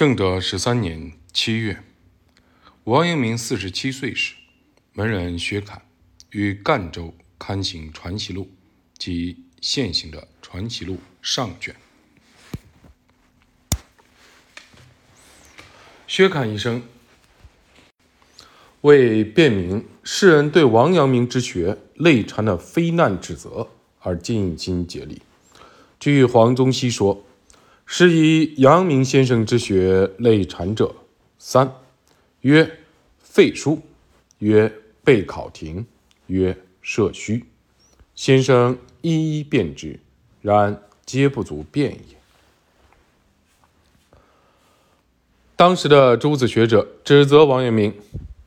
正德十三年七月，王阳明四十七岁时，门人薛侃于赣州刊行《传习录》及现行的《传习录》上卷。薛侃一生为辨明世人对王阳明之学内缠的非难指责而尽心竭力。据黄宗羲说。是以阳明先生之学类禅者三：曰废书，曰备考亭，曰设虚。先生一一辨之，然皆不足辩也。当时的诸子学者指责王阳明，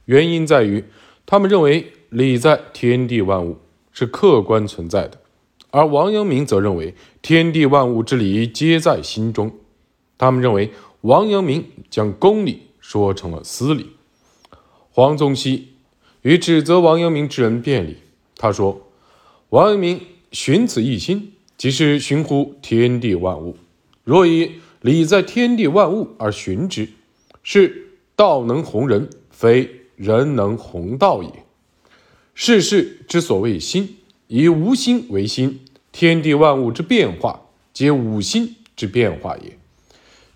原因在于他们认为理在天地万物是客观存在的。而王阳明则认为，天地万物之理皆在心中。他们认为，王阳明将公理说成了私理。黄宗羲与指责王阳明之人辩理，他说：“王阳明寻此一心，即是寻乎天地万物。若以理在天地万物而寻之，是道能弘人，非人能弘道也。世事之所谓心。”以无心为心，天地万物之变化，皆五心之变化也。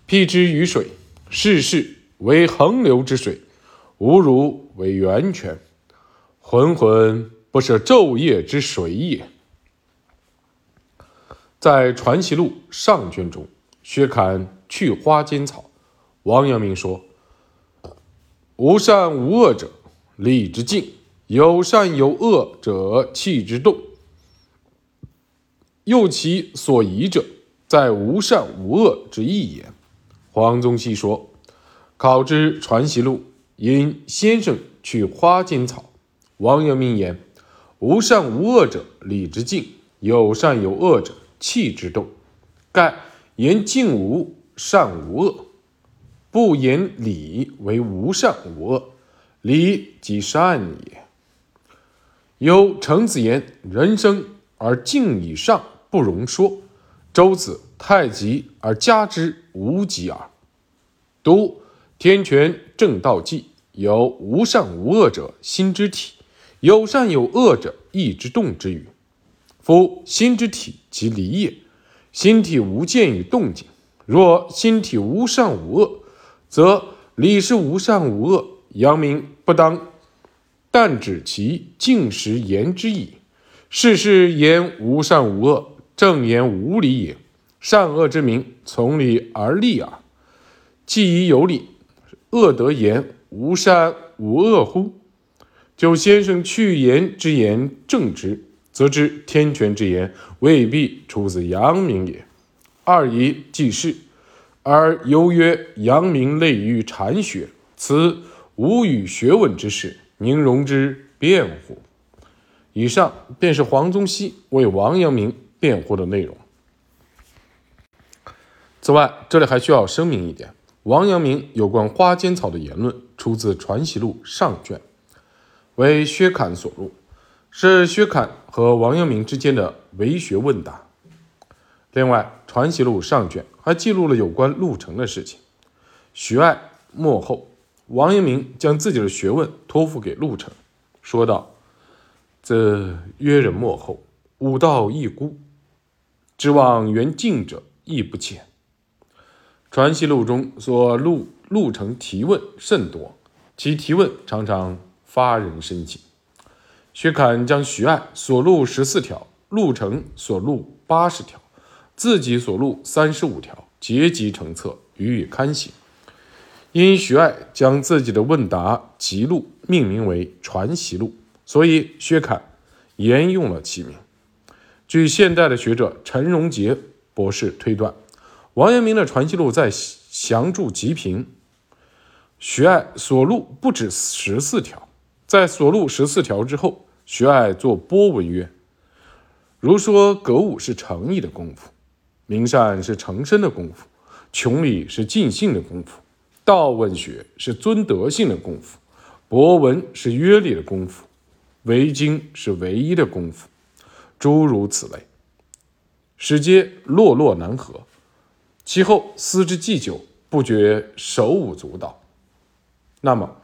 譬之于水，世事为横流之水，吾如为源泉，浑浑不舍昼夜之水也。在《传习录》上卷中，薛侃去花间草，王阳明说：“无善无恶者，理之静；有善有恶者，气之动。”又其所疑者，在无善无恶之意也。黄宗羲说：“考之传习录，因先生去花间草。”王阳明言：“无善无恶者，理之静；有善有恶者，气之动。盖言静无善无恶，不言理为无善无恶，理即善也。有程子言：人生而静以上。”不容说，周子太极而加之无极耳。读天权正道纪，有无善无恶者心之体，有善有恶者意之动之语。夫心之体即理也。心体无见与动静，若心体无善无恶，则理是无善无恶。阳明不当但指其静时言之矣。事事言无善无恶。正言无理也，善恶之名从理而立耳。既已有理，恶得言无善无恶乎？就先生去言之言正之，则知天权之言未必出自阳明也。二疑既是，而犹曰阳明类于禅学，此无与学问之事，宁容之辩乎？以上便是黄宗羲为王阳明。辩护的内容。此外，这里还需要声明一点：王阳明有关花间草的言论出自《传习录》上卷，为薛侃所录，是薛侃和王阳明之间的为学问答。另外，《传习录》上卷还记录了有关陆程的事情。徐爱幕后，王阳明将自己的学问托付给陆程，说道：“则约人幕后，武道一孤。”指望缘近者亦不浅。传习录中所录录成提问甚多，其提问常常发人深省。薛侃将徐爱所录十四条，陆程所录八十条，自己所录三十五条，结集成册予以刊行。因徐爱将自己的问答辑录命名为《传习录》，所以薛侃沿用了其名。据现代的学者陈荣杰博士推断，王阳明的传习录在详注极平，徐爱所录不止十四条。在所录十四条之后，徐爱作波文曰：“如说格物是诚意的功夫，明善是诚身的功夫，穷理是尽性的功夫，道问学是尊德性的功夫，博文是约礼的功夫，为经是唯一的功夫。”诸如此类，使皆落落难合。其后思之既久，不觉手舞足蹈。那么，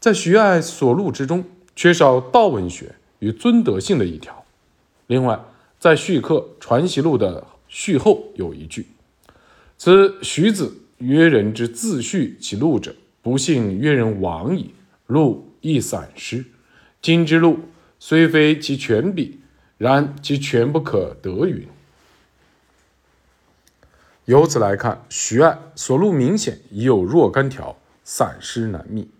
在徐爱所录之中，缺少道文学与尊德性的一条。另外，在续刻《传习录》的序后有一句：“此徐子曰人之自序其录者，不幸曰人亡矣。录亦散失。今之录虽非其全笔，然其全不可得云。”由此来看，徐爱所录明显已有若干条，散失难觅。